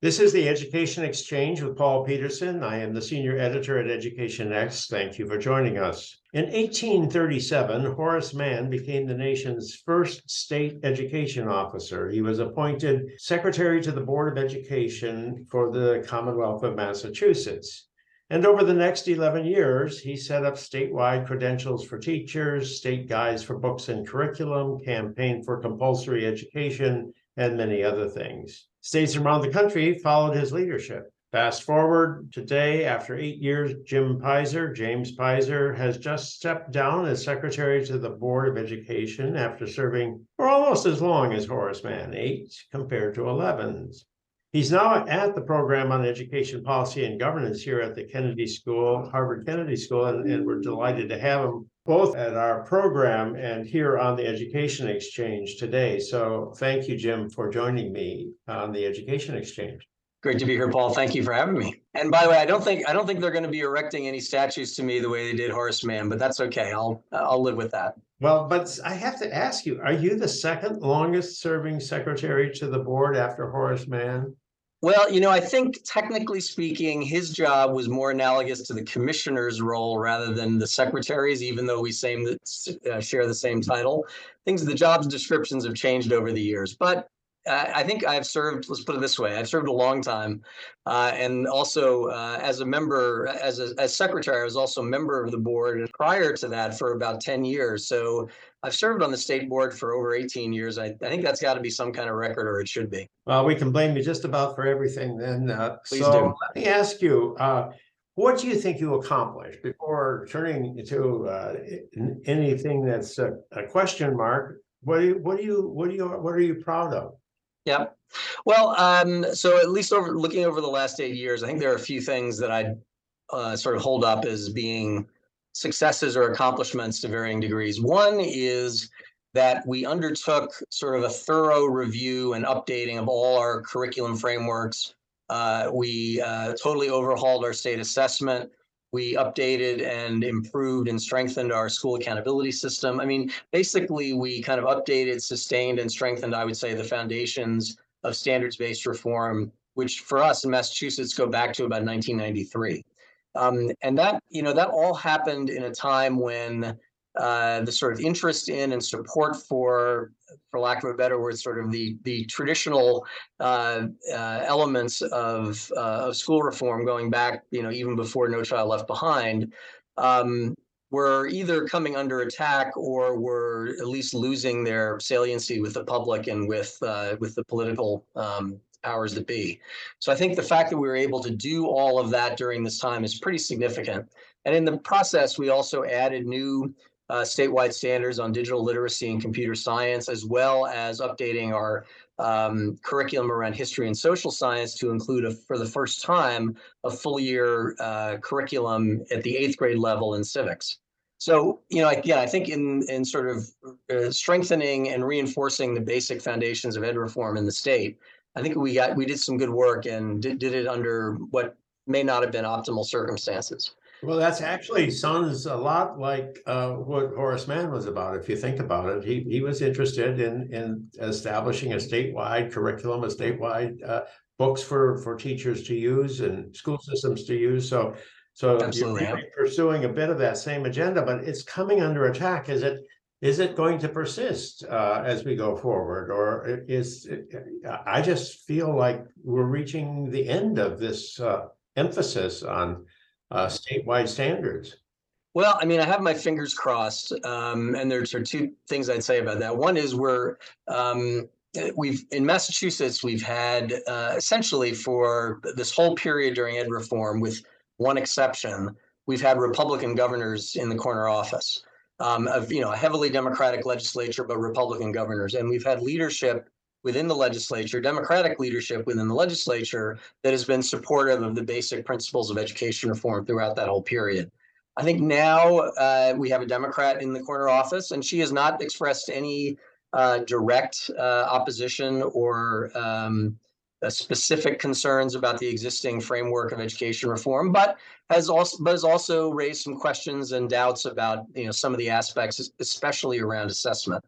This is the Education Exchange with Paul Peterson. I am the senior editor at Education Next. Thank you for joining us. In 1837, Horace Mann became the nation's first state education officer. He was appointed secretary to the Board of Education for the Commonwealth of Massachusetts. And over the next 11 years, he set up statewide credentials for teachers, state guides for books and curriculum, campaigned for compulsory education, and many other things. States around the country followed his leadership. Fast forward today, after eight years, Jim Peyser, James Peyser, has just stepped down as secretary to the Board of Education after serving for almost as long as Horace Mann, eight compared to 11. He's now at the program on education policy and governance here at the Kennedy School, Harvard Kennedy School, and, and we're delighted to have him both at our program and here on the Education Exchange today. So thank you, Jim, for joining me on the Education Exchange. Great to be here, Paul. Thank you for having me. And by the way, I don't think I don't think they're going to be erecting any statues to me the way they did Horace Mann, but that's okay. I'll I'll live with that. Well, but I have to ask you, are you the second longest serving secretary to the board after Horace Mann? Well, you know, I think technically speaking, his job was more analogous to the commissioner's role rather than the secretary's, even though we same uh, share the same title. Things, the jobs descriptions have changed over the years, but I think I've served. Let's put it this way: I've served a long time, uh, and also uh, as a member, as a, as secretary, I was also a member of the board. Prior to that, for about ten years, so I've served on the state board for over eighteen years. I, I think that's got to be some kind of record, or it should be. Well, we can blame you just about for everything. Then, uh, Please so do. let me ask you. Uh, what do you think you accomplished before turning to uh, anything that's a, a question mark? What do you, what do you, what do you, what are you proud of? Yeah. Well, um, so at least over looking over the last eight years, I think there are a few things that I uh, sort of hold up as being successes or accomplishments to varying degrees. One is that we undertook sort of a thorough review and updating of all our curriculum frameworks. Uh, we uh, totally overhauled our state assessment we updated and improved and strengthened our school accountability system. I mean, basically, we kind of updated, sustained, and strengthened, I would say, the foundations of standards based reform, which for us in Massachusetts go back to about 1993. Um, and that, you know, that all happened in a time when uh, the sort of interest in and support for, for lack of a better word, sort of the the traditional uh, uh, elements of uh, of school reform going back, you know, even before No Child Left Behind, um, were either coming under attack or were at least losing their saliency with the public and with uh, with the political um, powers that be. So I think the fact that we were able to do all of that during this time is pretty significant. And in the process, we also added new uh, statewide standards on digital literacy and computer science, as well as updating our um, curriculum around history and social science to include, a, for the first time, a full year uh, curriculum at the eighth grade level in civics. So, you know, again, I think in in sort of uh, strengthening and reinforcing the basic foundations of ed reform in the state, I think we got we did some good work and did, did it under what may not have been optimal circumstances. Well, that's actually sounds a lot like uh, what Horace Mann was about. If you think about it, he he was interested in in establishing a statewide curriculum, a statewide uh, books for for teachers to use and school systems to use. So, so Absolutely. you're pursuing a bit of that same agenda, but it's coming under attack. Is it? Is it going to persist uh, as we go forward, or is? I just feel like we're reaching the end of this uh, emphasis on uh, statewide standards. Well, I mean, I have my fingers crossed, um, and there's are two things I'd say about that. One is we're um, we've in Massachusetts we've had uh, essentially for this whole period during ed reform, with one exception, we've had Republican governors in the corner office. Um, of you know a heavily Democratic legislature, but Republican governors, and we've had leadership within the legislature, Democratic leadership within the legislature that has been supportive of the basic principles of education reform throughout that whole period. I think now uh, we have a Democrat in the corner office, and she has not expressed any uh, direct uh, opposition or um, uh, specific concerns about the existing framework of education reform, but has also but has also raised some questions and doubts about you know some of the aspects, especially around assessment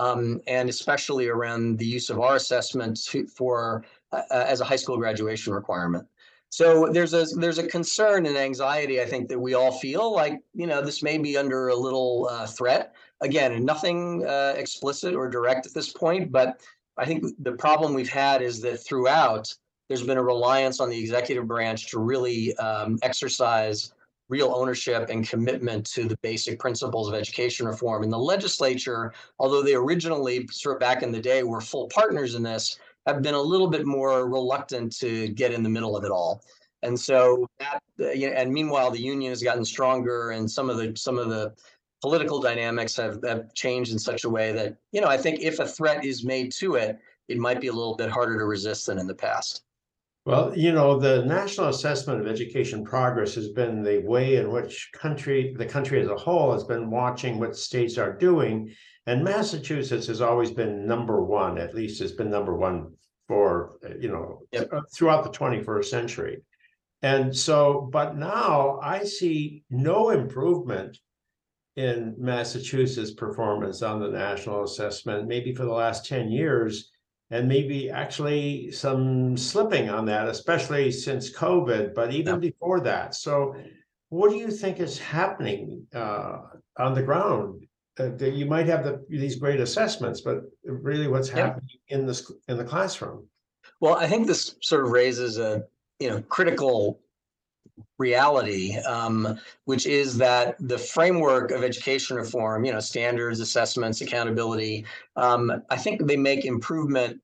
um, and especially around the use of our assessment to, for uh, uh, as a high school graduation requirement. So there's a there's a concern and anxiety I think that we all feel like you know this may be under a little uh, threat. Again, nothing uh, explicit or direct at this point, but I think the problem we've had is that throughout there's been a reliance on the executive branch to really um, exercise real ownership and commitment to the basic principles of education reform. And the legislature, although they originally sort of back in the day were full partners in this, have been a little bit more reluctant to get in the middle of it all. And so that, and meanwhile, the union has gotten stronger and some of the, some of the political dynamics have, have changed in such a way that, you know, I think if a threat is made to it, it might be a little bit harder to resist than in the past. Well, you know, the National Assessment of Education Progress has been the way in which country, the country as a whole has been watching what states are doing. And Massachusetts has always been number one, at least it's been number one for, uh, you know, Yep. throughout the twenty-first century. And so, but now I see no improvement in Massachusetts' performance on the national assessment, maybe for the last ten years. And maybe actually some slipping on that, especially since COVID, but even before that. So what do you think is happening uh on the ground? Uh, that you might have the these great assessments, but really what's Yeah. happening in the in the classroom? Well, I think this sort of raises a, you know, critical reality, um, which is that the framework of education reform, you know, standards, assessments, accountability, um, I think they make improvement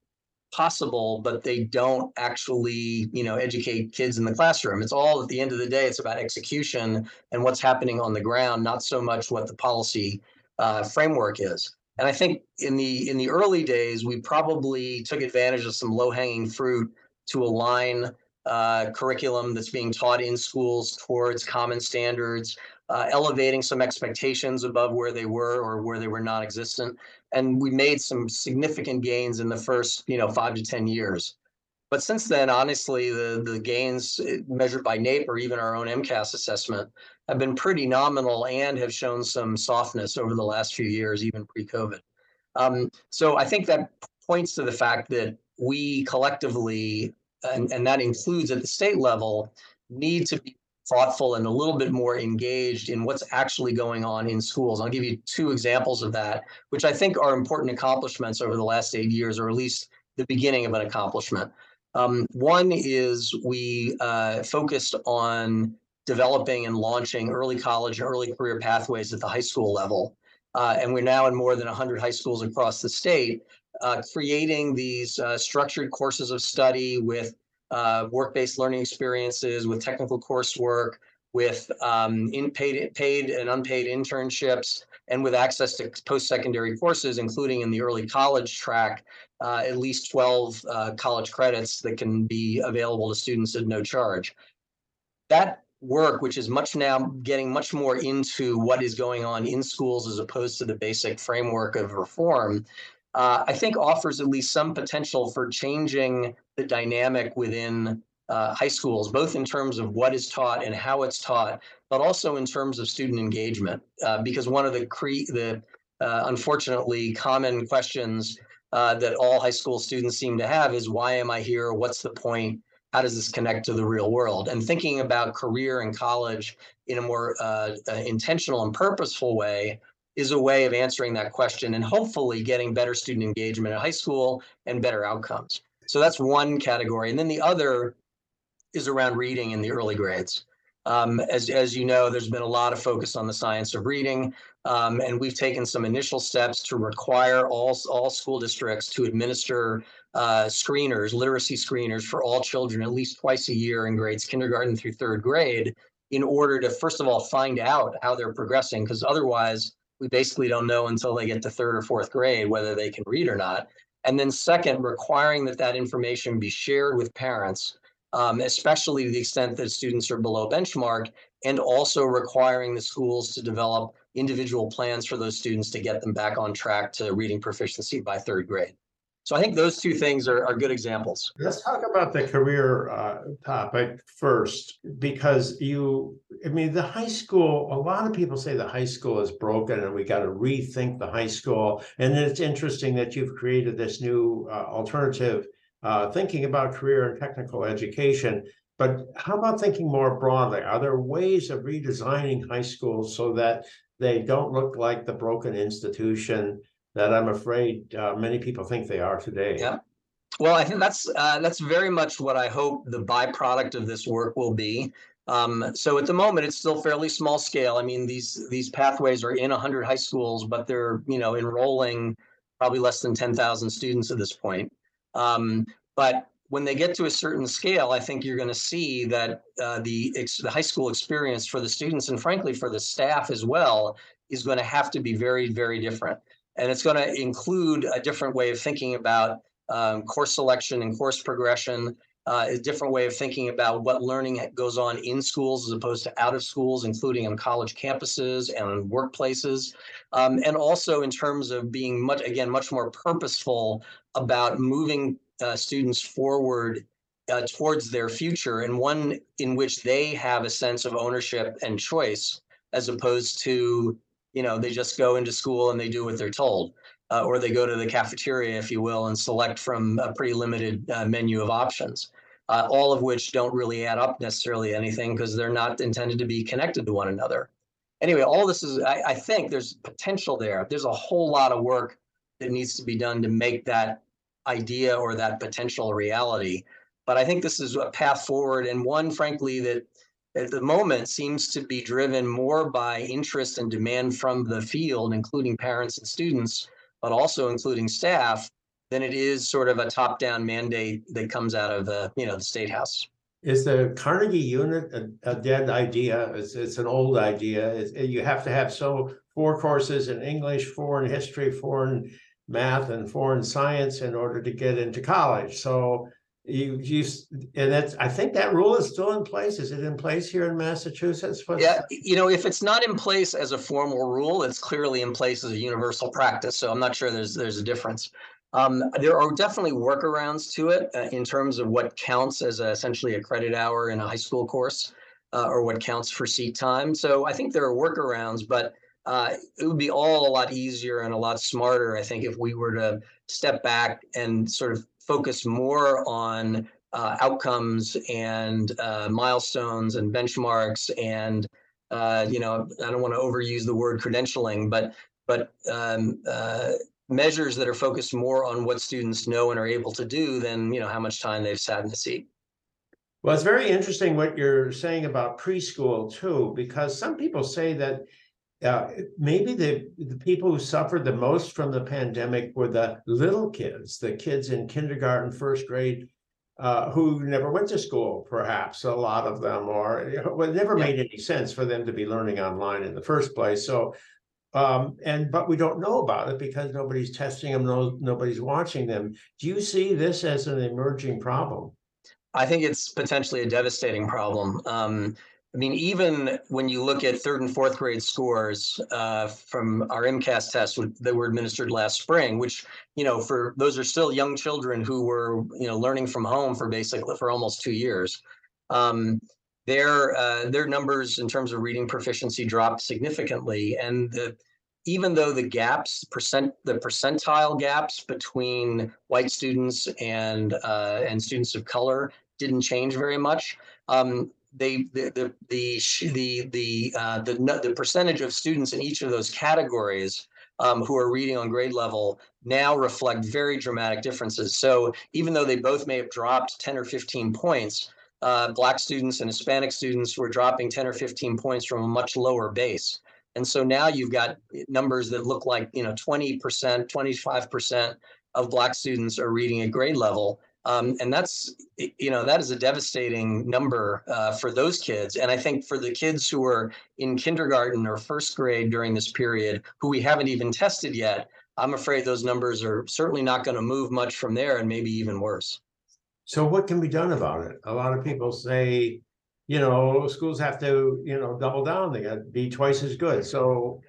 possible, but they don't actually, you know, educate kids in the classroom. It's all at the end of the day, it's about execution and what's happening on the ground, not so much what the policy uh, framework is. And I think in the in the early days, we probably took advantage of some low hanging fruit to align uh, curriculum that's being taught in schools towards common standards, uh, elevating some expectations above where they were or where they were non-existent. And we made some significant gains in the first, you know, five to 10 years. But since then, honestly, the, the gains eh, measured by NAEP or even our own MCAS assessment have been pretty nominal and have shown some softness over the last few years, even pre-COVID. Um, so I think that points to the fact that we collectively and, and that includes at the state level, need to be thoughtful and a little bit more engaged in what's actually going on in schools. I'll give you two examples of that, which I think are important accomplishments over the last eight years, or at least the beginning of an accomplishment. Um, one is we uh, focused on developing and launching early college and early career pathways at the high school level. Uh, and we're now in more than 100 high schools across the state uh, creating these uh, structured courses of study with uh, work-based learning experiences, with technical coursework, with um, in paid, paid and unpaid internships, and with access to post-secondary courses, including in the early college track, uh, at least 12 uh, college credits that can be available to students at no charge. That work, which is much now getting much more into what is going on in schools as opposed to the basic framework of reform, uh, I think offers at least some potential for changing the dynamic within uh, high schools, both in terms of what is taught and how it's taught, but also in terms of student engagement. Uh, because one of the cre- the uh, unfortunately common questions uh, that all high school students seem to have is why am I here? What's the point? How does this connect to the real world? And thinking about career and college in a more uh, intentional and purposeful way is a way of answering that question and hopefully getting better student engagement at high school and better outcomes. So that's one category. And then the other is around reading in the early grades. Um, as, as you know, there's been a lot of focus on the science of reading, um, and we've taken some initial steps to require all, all school districts to administer uh, screeners, literacy screeners for all children at least twice a year in grades kindergarten through third grade in order to, first of all, find out how they're progressing, because otherwise we basically don't know until they get to third or fourth grade whether they can read or not. And then second, requiring that that information be shared with parents, um, especially to the extent that students are below benchmark, and also requiring the schools to develop individual plans for those students to get them back on track to reading proficiency by third grade. So I think those two things are, are good examples. Let's talk about the career uh, topic first, because you, I mean, the high school, a lot of people say the high school is broken and we got to rethink the high school. And it's interesting that you've created this new uh, alternative uh, thinking about career and technical education. But how about thinking more broadly? Are there ways of redesigning high schools so that they don't look like the broken institution that I'm afraid uh, many people think they are today? Yeah. Well, I think that's uh, that's very much what I hope the byproduct of this work will be. Um, so at the moment, it's still fairly small scale. I mean, these these pathways are in 100 high schools, but they're you know enrolling probably less than 10,000 students at this point. Um, but when they get to a certain scale, I think you're going to see that uh, the the high school experience for the students and frankly for the staff as well is going to have to be very very different, and it's going to include a different way of thinking about um, course selection and course progression, uh, a different way of thinking about what learning goes on in schools as opposed to out of schools, including on college campuses and workplaces, um, and also in terms of being much again much more purposeful about moving uh, students forward uh, towards their future and one in which they have a sense of ownership and choice as opposed to you know they just go into school and they do what they're told uh, or they go to the cafeteria, if you will, and select from a pretty limited uh, menu of options, uh, all of which don't really add up necessarily anything because they're not intended to be connected to one another. Anyway, all this is, I, I think there's potential there. There's a whole lot of work that needs to be done to make that idea or that potential reality. But I think this is a path forward and one, frankly, that at the moment seems to be driven more by interest and demand from the field, including parents and students, but also including staff, then it is sort of a top-down mandate that comes out of the, you know, the state house. Is the Carnegie unit a, a dead idea? It's, it's an old idea. It's, you have to have so four courses in English, foreign history, foreign math, and foreign science in order to get into college. So you you and that's I think that rule is still in place. Is it in place here in Massachusetts? What's yeah, you know, if it's not in place as a formal rule, it's clearly in place as a universal practice. So I'm not sure there's there's a difference. Um, there are definitely workarounds to it uh, in terms of what counts as a, essentially a credit hour in a high school course, uh, or what counts for seat time. So I think there are workarounds, but uh, it would be all a lot easier and a lot smarter, I think, if we were to step back and sort of focus more on uh, outcomes and uh, milestones and benchmarks and uh, you know I don't want to overuse the word credentialing, but but um, uh, measures that are focused more on what students know and are able to do than you know how much time they've sat in the seat. Well, it's very interesting what you're saying about preschool too, because some people say that uh, maybe the, the people who suffered the most from the pandemic were the little kids, the kids in kindergarten, first grade, uh, who never went to school, perhaps a lot of them, or you know, it never yeah. made any sense for them to be learning online in the first place. So, um, and but we don't know about it because nobody's testing them, no, nobody's watching them. Do you see this as an emerging problem? I think it's potentially a devastating problem. Um, I mean, even when you look at third and fourth grade scores uh, from our MCAS tests that were administered last spring, which you know, for those are still young children who were you know learning from home for basically for almost two years. Um, their uh, their numbers in terms of reading proficiency dropped significantly, and the, even though the gaps percent the percentile gaps between white students and uh, and students of color didn't change very much. Um, they the the the the the, uh, the the percentage of students in each of those categories um, who are reading on grade level now reflect very dramatic differences. So even though they both may have dropped 10 or 15 points, uh, Black students and Hispanic students were dropping 10 or 15 points from a much lower base. And so now you've got numbers that look like, you know, 20%, 25% of Black students are reading at grade level. Um, and that's, you know, that is a devastating number uh, for those kids. And I think for the kids who are in kindergarten or first grade during this period, who we haven't even tested yet, I'm afraid those numbers are certainly not going to move much from there and maybe even worse. So what can be done about it? A lot of people say, you know, schools have to, you know, double down. They got to be twice as good. So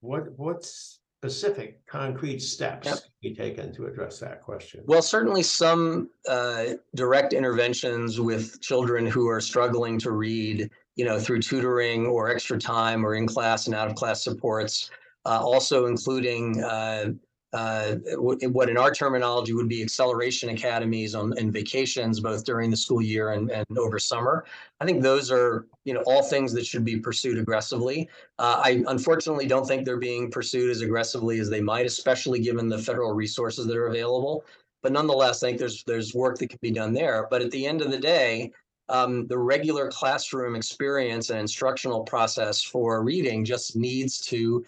what what's specific, concrete steps Yep. be taken to address that question? Well, certainly some uh, direct interventions with children who are struggling to read, you know, through tutoring or extra time or in class and out of class supports. Uh, also including uh, uh, what in our terminology would be acceleration academies on and vacations, both during the school year and, and over summer. I think those are, you know, all things that should be pursued aggressively. Uh, I unfortunately don't think they're being pursued as aggressively as they might, especially given the federal resources that are available. But nonetheless, I think there's there's work that can be done there. But at the end of the day, um, the regular classroom experience and instructional process for reading just needs to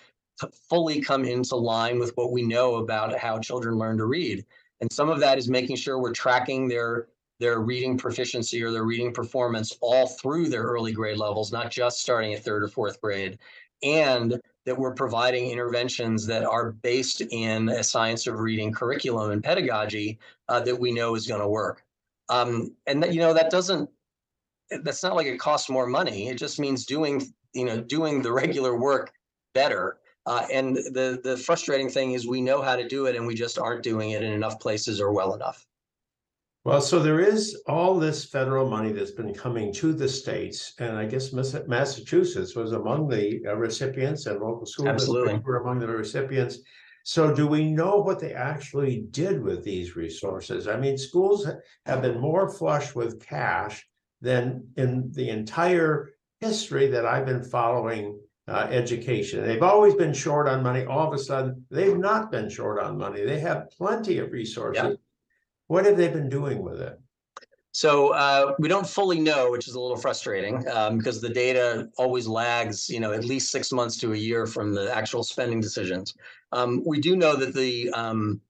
fully come into line with what we know about how children learn to read. And some of that is making sure we're tracking their their reading proficiency or their reading performance all through their early grade levels, not just starting at third or fourth grade. And that we're providing interventions that are based in a science of reading curriculum and pedagogy uh, that we know is going to work. Um, and that you know that doesn't that's not like it costs more money. It just means doing you know doing the regular work better uh, and the the frustrating thing is we know how to do it and we just aren't doing it in enough places or well enough. Well, so there is all this federal money that's been coming to the states, and I guess Massachusetts was among the uh, recipients and local schools Absolutely. were among the recipients. So do we know what they actually did with these resources? I mean, schools have been more flush with cash than in the entire history that I've been following uh, education. They've always been short on money. All of a sudden, they've not been short on money. They have plenty of resources. What have they been doing with it? So uh, we don't fully know, which is a little frustrating um, because the data always lags, you know, at least six months to a year from the actual spending decisions. Um, we do know that the um,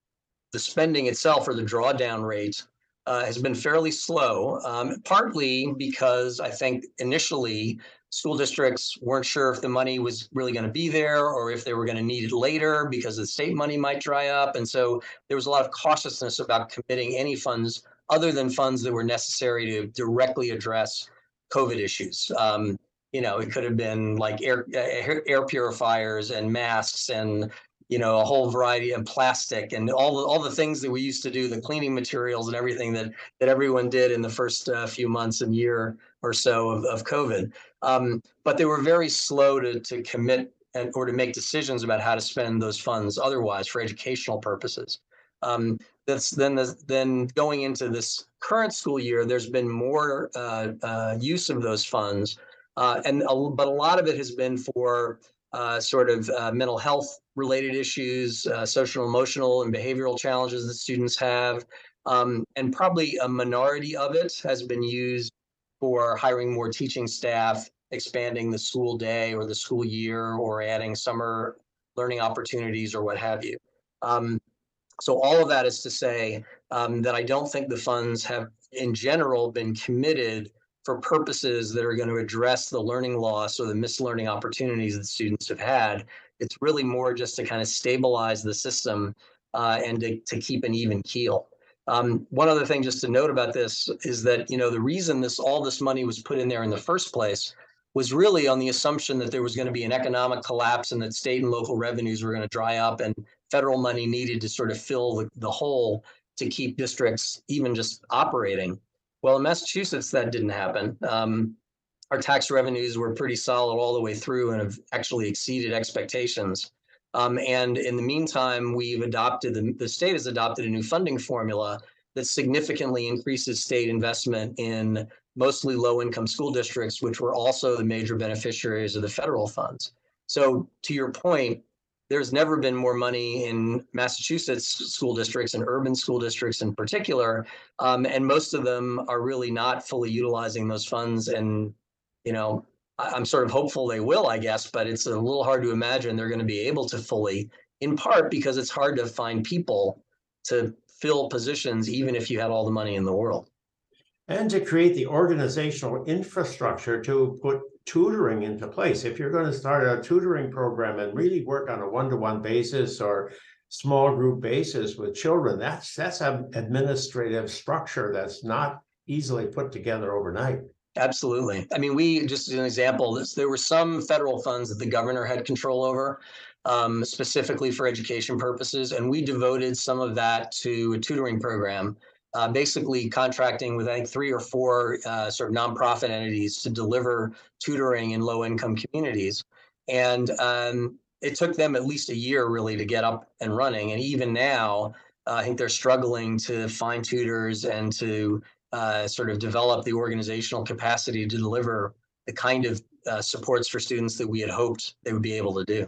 the spending itself or the drawdown rate uh, has been fairly slow, um, partly because I think initially school districts weren't sure if the money was really going to be there or if they were going to need it later because the state money might dry up. And so there was a lot of cautiousness about committing any funds other than funds that were necessary to directly address COVID issues. Um, you know, it could have been like air, air purifiers and masks and you know a whole variety of plastic and all the all the things that we used to do, the cleaning materials and everything that that everyone did in the first uh, few months and year or so of, of COVID. Um, but they were very slow to to commit and or to make decisions about how to spend those funds otherwise for educational purposes. Um, that's then the, then going into this current school year, there's been more uh, uh, use of those funds, uh, and a, but a lot of it has been for uh, sort of uh, mental health related issues, uh, social, emotional, and behavioral challenges that students have, um, and probably a minority of it has been used for hiring more teaching staff, expanding the school day or the school year, or adding summer learning opportunities or what have you. Um, so all of that is to say um, that I don't think the funds have, in general, been committed for purposes that are going to address the learning loss or the missed learning opportunities that students have had. It's really more just to kind of stabilize the system uh, and to, to keep an even keel. Um, one other thing just to note about this is that you know the reason this all this money was put in there in the first place was really on the assumption that there was going to be an economic collapse and that state and local revenues were going to dry up and federal money needed to sort of fill the, the hole to keep districts even just operating. Well, in Massachusetts, that didn't happen. Um, our tax revenues were pretty solid all the way through and have actually exceeded expectations. Um, and in the meantime, we've adopted, the, the state has adopted a new funding formula that significantly increases state investment in mostly low income school districts, which were also the major beneficiaries of the federal funds. So to your point, there's never been more money in Massachusetts school districts and urban school districts in particular. Um, and most of them are really not fully utilizing those funds. And, you know, I'm sort of hopeful they will, I guess, but it's a little hard to imagine they're going to be able to fully, in part because it's hard to find people to fill positions, even if you had all the money in the world. And to create the organizational infrastructure to put tutoring into place. If you're going to start a tutoring program and really work on a one-to-one basis or small group basis with children, that's that's an administrative structure that's not easily put together overnight. Absolutely. I mean, we just as an example, this, there were some federal funds that the governor had control over, um, specifically for education purposes, and we devoted some of that to a tutoring program uh, basically contracting with I think three or four uh, sort of nonprofit entities to deliver tutoring in low income communities. And um, it took them at least a year really to get up and running. And even now, uh, I think they're struggling to find tutors and to uh, sort of develop the organizational capacity to deliver the kind of uh, supports for students that we had hoped they would be able to do.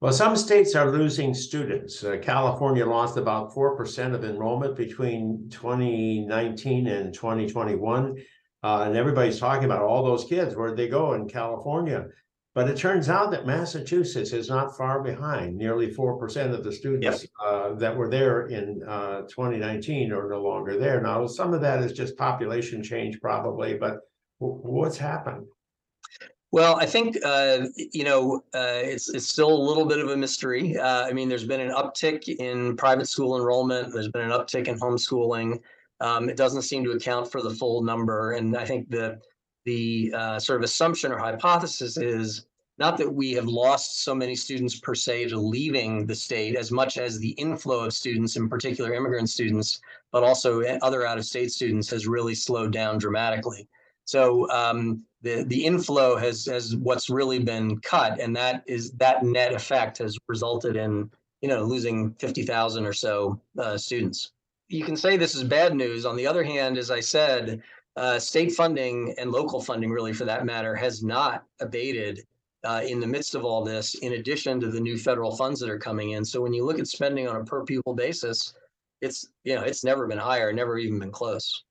Well, some states are losing students. Uh, California lost about four percent of enrollment between twenty nineteen and twenty twenty-one. Uh, and everybody's talking about all those kids, where'd they go in California? But it turns out that Massachusetts is not far behind. Nearly four percent of the students uh, that were there in uh, twenty nineteen are no longer there. Now, some of that is just population change probably, but w- what's happened? Well, I think, uh, you know, uh, it's, it's still a little bit of a mystery. Uh, I mean, there's been an uptick in private school enrollment. There's been an uptick in homeschooling. Um, it doesn't seem to account for the full number. And I think the, the uh, sort of assumption or hypothesis is not that we have lost so many students per se to leaving the state as much as the inflow of students, in particular immigrant students, but also other out-of-state students has really slowed down dramatically. So um, the the inflow has has what's really been cut, and that is that net effect has resulted in you know losing fifty thousand or so uh, students. You can say this is bad news. On the other hand, as I said, uh, state funding and local funding, really for that matter, has not abated uh, in the midst of all this. In addition to the new federal funds that are coming in, so when you look at spending on a per pupil basis, it's you know it's never been higher, never even been close.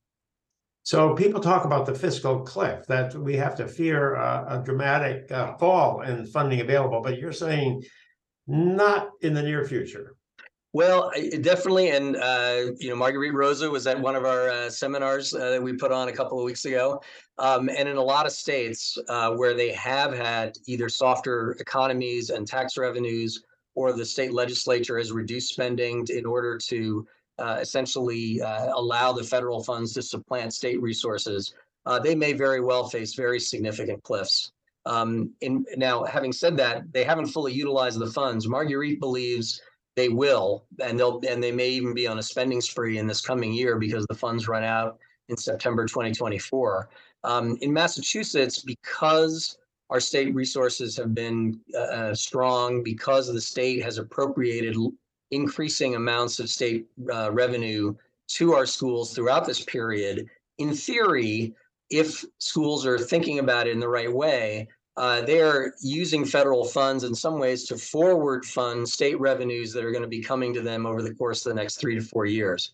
So people talk about the fiscal cliff, that we have to fear a, dramatic uh, fall in funding available, but you're saying not in the near future. Well, definitely, and uh, you know, Marguerite Roza was at one of our uh, seminars uh, that we put on a couple of weeks ago, um, and in a lot of states uh, where they have had either softer economies and tax revenues, or the state legislature has reduced spending in order to uh, essentially uh, allow the federal funds to supplant state resources, they may very well face very significant cliffs. Um, in, now, having said that, they haven't fully utilized the funds. Marguerite believes they will, and they'll and they may even be on a spending spree in this coming year because the funds run out in September 2024. Um, in Massachusetts, because our state resources have been uh, strong, because the state has appropriated increasing amounts of state uh, revenue to our schools throughout this period. In theory, if schools are thinking about it in the right way, uh, they're using federal funds in some ways to forward fund state revenues that are going to be coming to them over the course of the next three to four years.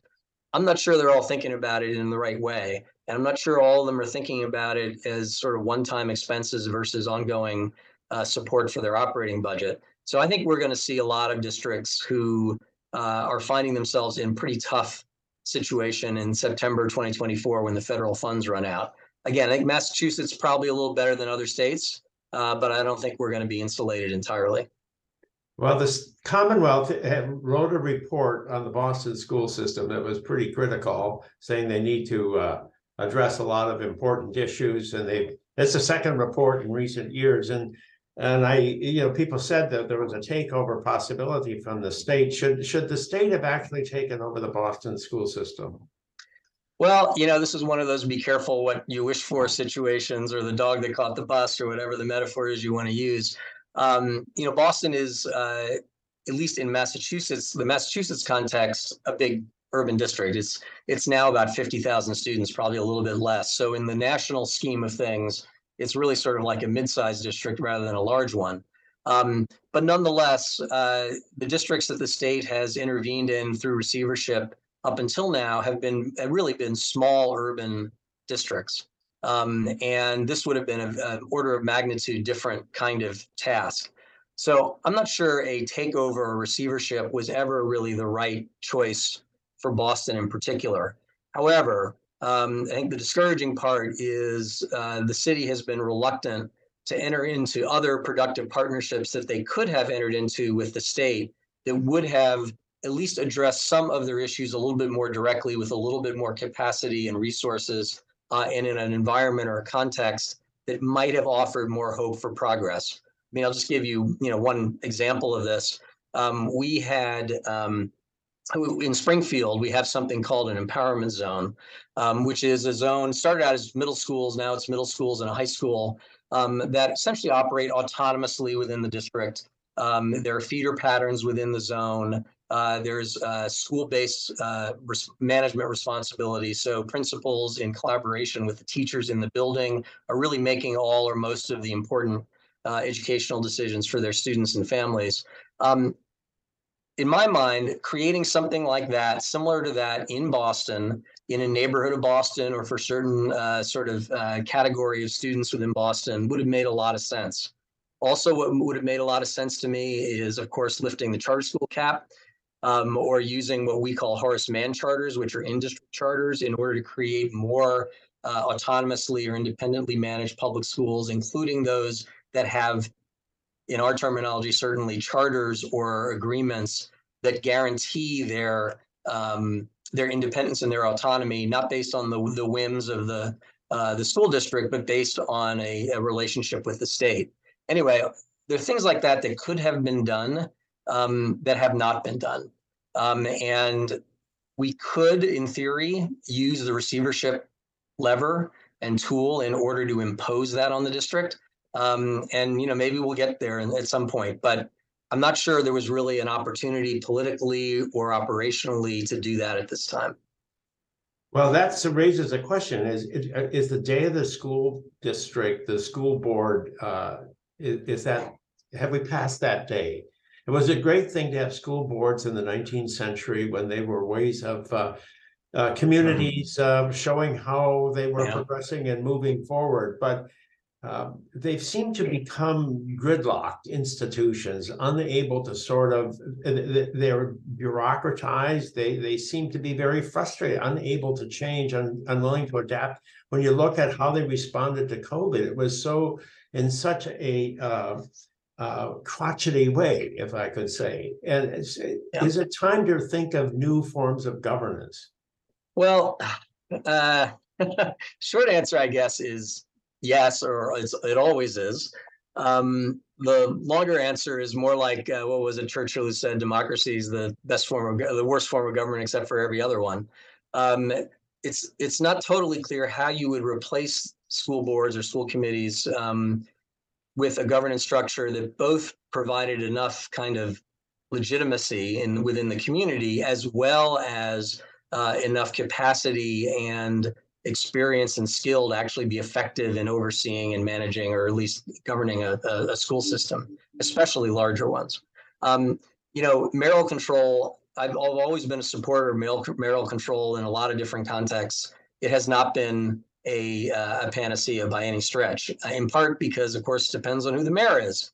I'm not sure they're all thinking about it in the right way. And I'm not sure all of them are thinking about it as sort of one time expenses versus ongoing uh, support for their operating budget. So I think we're going to see a lot of districts who uh, are finding themselves in pretty tough situation in September 2024 when the federal funds run out. Again, I think Massachusetts probably a little better than other states, uh, but I don't think we're going to be insulated entirely. Well, this Commonwealth wrote a report on the Boston school system that was pretty critical, saying they need to uh, address a lot of important issues, and they it's the second report in recent years, and and I, you know, people said that there was a takeover possibility from the state. Should should the state have actually taken over the Boston school system? Well, you know, this is one of those be careful what you wish for situations or the dog that caught the bus or whatever the metaphor is you want to use. Um, you know, Boston is, uh, at least in Massachusetts, the Massachusetts context, a big urban district. It's it's now about 50,000 students, probably a little bit less. So in the national scheme of things, it's really sort of like a mid-sized district rather than a large one. Um, but nonetheless, uh, the districts that the state has intervened in through receivership up until now have been have really been small urban districts. Um, and this would have been an order of magnitude different kind of task. So I'm not sure a takeover or receivership was ever really the right choice for Boston in particular. However, um, I think the discouraging part is uh, the city has been reluctant to enter into other productive partnerships that they could have entered into with the state that would have at least address some of their issues a little bit more directly with a little bit more capacity and resources uh, and in an environment or a context that might have offered more hope for progress. I mean, I'll just give you, you know, one example of this. Um, we had um, in Springfield, we have something called an empowerment zone, um, which is a zone started out as middle schools. Now it's middle schools and a high school um, that essentially operate autonomously within the district. Um, there are feeder patterns within the zone. Uh, there's uh, school-based uh, res- management responsibility. So principals in collaboration with the teachers in the building are really making all or most of the important uh, educational decisions for their students and families. Um, in my mind, creating something like that, similar to that in Boston, in a neighborhood of Boston, or for certain uh, sort of uh, category of students within Boston, would have made a lot of sense. Also, what would have made a lot of sense to me is, of course, lifting the charter school cap um, or using what we call Horace Mann charters, which are in-district charters, in order to create more uh, autonomously or independently managed public schools, including those that have, in our terminology, certainly charters or agreements that guarantee their um, their independence and their autonomy, not based on the the whims of the uh, the school district, but based on a, a relationship with the state. Anyway, there are things like that that could have been done um, that have not been done. Um, and we could, in theory, use the receivership lever and tool in order to impose that on the district. Um, and you know, maybe we'll get there in- at some point, but I'm not sure there was really an opportunity politically or operationally to do that at this time. Well, that raises a question, is, is the day of the school district, the school board, uh, is, is that, have we passed that day? It was a great thing to have school boards in the nineteenth century when they were ways of, uh, uh, communities, uh, showing how they were Yeah. progressing and moving forward, but um, they've seemed to become gridlocked institutions, unable to sort of, they're bureaucratized. They, they seem to be very frustrated, unable to change, un- unwilling to adapt. When you look at how they responded to COVID, it was so, in such a, uh, uh, crotchety way, if I could say. And it's, Yeah. is it time to think of new forms of governance? Well, uh, short answer, I guess, is yes, or it's, it always is. Um, the longer answer is more like uh, what was it Churchill who said, "Democracy is the best form of the worst form of government, except for every other one." Um, it's it's not totally clear how you would replace school boards or school committees um, with a governance structure that both provided enough kind of legitimacy in within the community as well as uh, enough capacity and experience and skill to actually be effective in overseeing and managing or at least governing a, a, a school system, especially larger ones. Um, you know, mayoral control, I've, I've always been a supporter of mayoral control in a lot of different contexts. It has not been a, uh, a panacea by any stretch, in part because, of course, it depends on who the mayor is.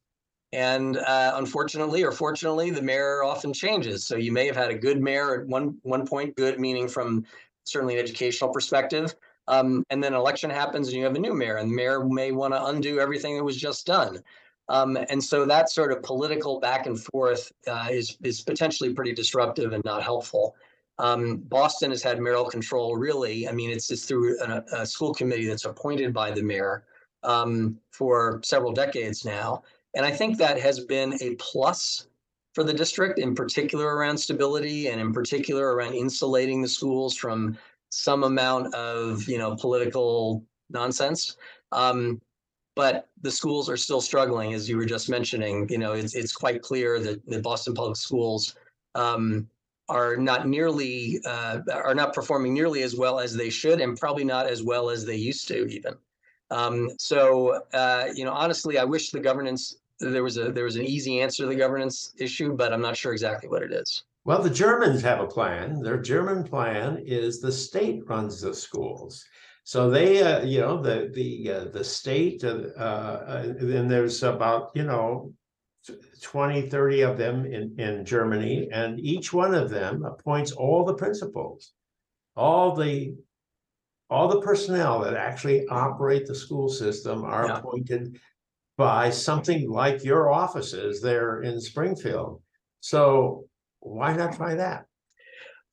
And uh, unfortunately or fortunately, the mayor often changes. So you may have had a good mayor at one one point, good meaning from certainly an educational perspective. Um, and then an election happens and you have a new mayor, and the mayor may want to undo everything that was just done. Um, and so that sort of political back and forth uh, is is potentially pretty disruptive and not helpful. Um, Boston has had mayoral control really. I mean, it's it's through a, a school committee that's appointed by the mayor um, for several decades now. And I think that has been a plus for the district, in particular around stability and in particular around insulating the schools from some amount of, you know, political nonsense. Um, but the schools are still struggling, as you were just mentioning. You know, it's it's quite clear that the Boston Public Schools um, are not nearly uh, are not performing nearly as well as they should, and probably not as well as they used to even. Um, so, uh, you know, honestly, I wish the governance there was a there was an easy answer to the governance issue, but I'm not sure exactly what it is. Well, the Germans have a plan. Their German plan is the state runs the schools. So they, uh, you know, the the uh, the state, uh, uh, then there's about you know 20, 30 of them in in Germany, and each one of them appoints all the principals, all the all the personnel that actually operate the school system are Yeah. appointed by something like your offices there in Springfield. So why not try that?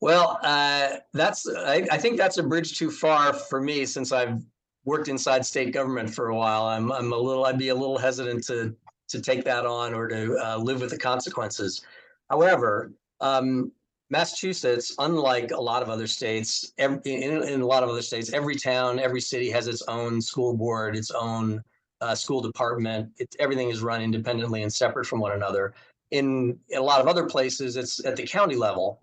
Well, uh, that's I, I think that's a bridge too far for me since I've worked inside state government for a while. I'm I'm a little I'd be a little hesitant to to take that on or to uh, live with the consequences. However, um, Massachusetts, unlike a lot of other states, every, in, in a lot of other states, every town, every city has its own school board, its own uh, school department. It's everything is run independently and separate from one another. In, in a lot of other places, it's at the county level.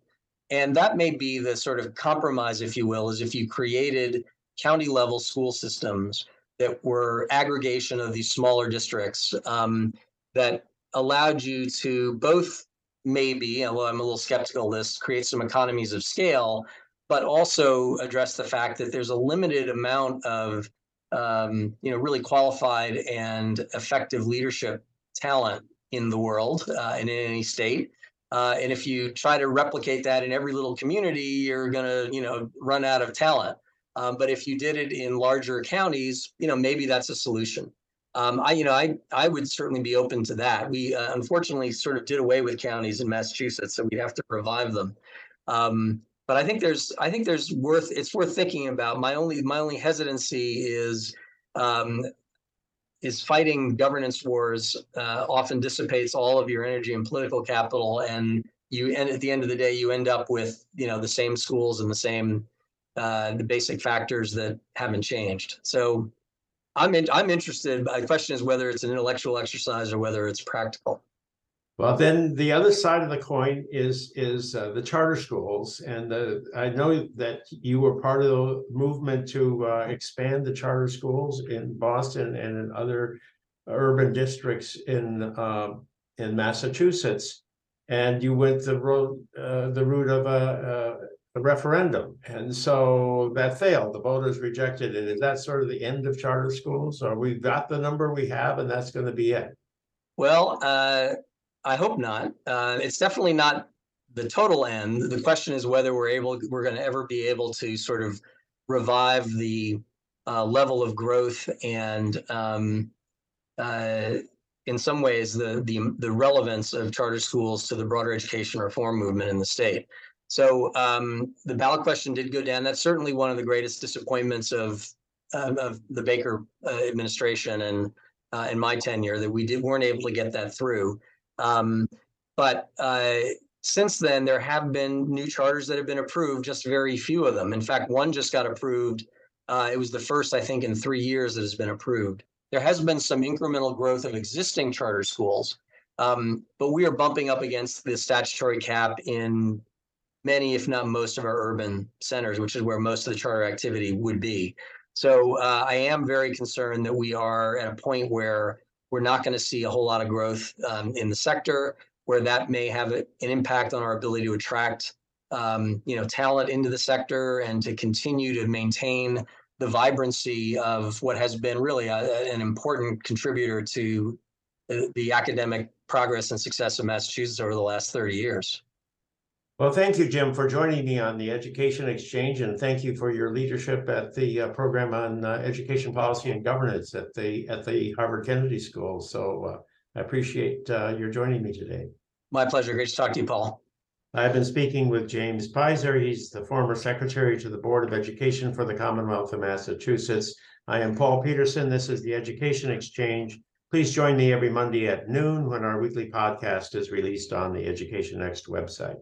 And that may be the sort of compromise, if you will, is if you created county level school systems that were aggregation of these smaller districts um, that allowed you to both maybe, although I'm a little skeptical of this, create some economies of scale, but also address the fact that there's a limited amount of um, you know, really qualified and effective leadership talent in the world uh, and in any state. Uh, and if you try to replicate that in every little community, you're to, you know, run out of talent. Um, but if you did it in larger counties, you know, maybe that's a solution. Um, I, you know, I, I would certainly be open to that. We uh, unfortunately sort of did away with counties in Massachusetts, so we'd have to revive them. Um, but I think there's, I think there's worth, it's worth thinking about. My only, my only hesitancy is, um, is fighting governance wars uh, often dissipates all of your energy and political capital, and you, and at the end of the day, you end up with, you know, the same schools and the same, uh, the basic factors that haven't changed. So I'm in, I'm interested. The question is whether it's an intellectual exercise or whether it's practical. Well, then the other side of the coin is is uh, the charter schools, and the, I know that you were part of the movement to uh, expand the charter schools in Boston and in other urban districts in uh, in Massachusetts, and you went the road uh, the route of a, a referendum, and so that failed. The voters rejected it. Is that sort of the end of charter schools, or we've got the number we have, and that's going to be it? Well, uh, I hope not. Uh, it's definitely not the total end. The question is whether we're able, we're going to ever be able to sort of revive the uh, level of growth and um, uh, in some ways the, the the relevance of charter schools to the broader education reform movement in the state. So um, the ballot question did go down. That's certainly one of the greatest disappointments of um, of the Baker uh, administration and uh, in my tenure that we did weren't able to get that through. Um, but uh, since then, there have been new charters that have been approved, just very few of them. In fact, one just got approved. Uh, it was the first, I think, in three years that has been approved. There has been some incremental growth of existing charter schools, um, but we are bumping up against the statutory cap in many, if not most, of our urban centers, which is where most of the charter activity would be. So uh, I am very concerned that we are at a point where we're not going to see a whole lot of growth um, in the sector, where that may have an impact on our ability to attract, um, you know, talent into the sector and to continue to maintain the vibrancy of what has been really a, an important contributor to the, the academic progress and success of Massachusetts over the last 30 years. Well, thank you, Jim, for joining me on the Education Exchange, and thank you for your leadership at the uh, program on uh, education policy and governance at the at the Harvard Kennedy School. So uh, I appreciate uh, your joining me today. My pleasure. Great to talk to you, Paul. I've been speaking with James Peyser. He's the former secretary to the Board of Education for the Commonwealth of Massachusetts. I am Paul Peterson. This is the Education Exchange. Please join me every Monday at noon when our weekly podcast is released on the Education Next website.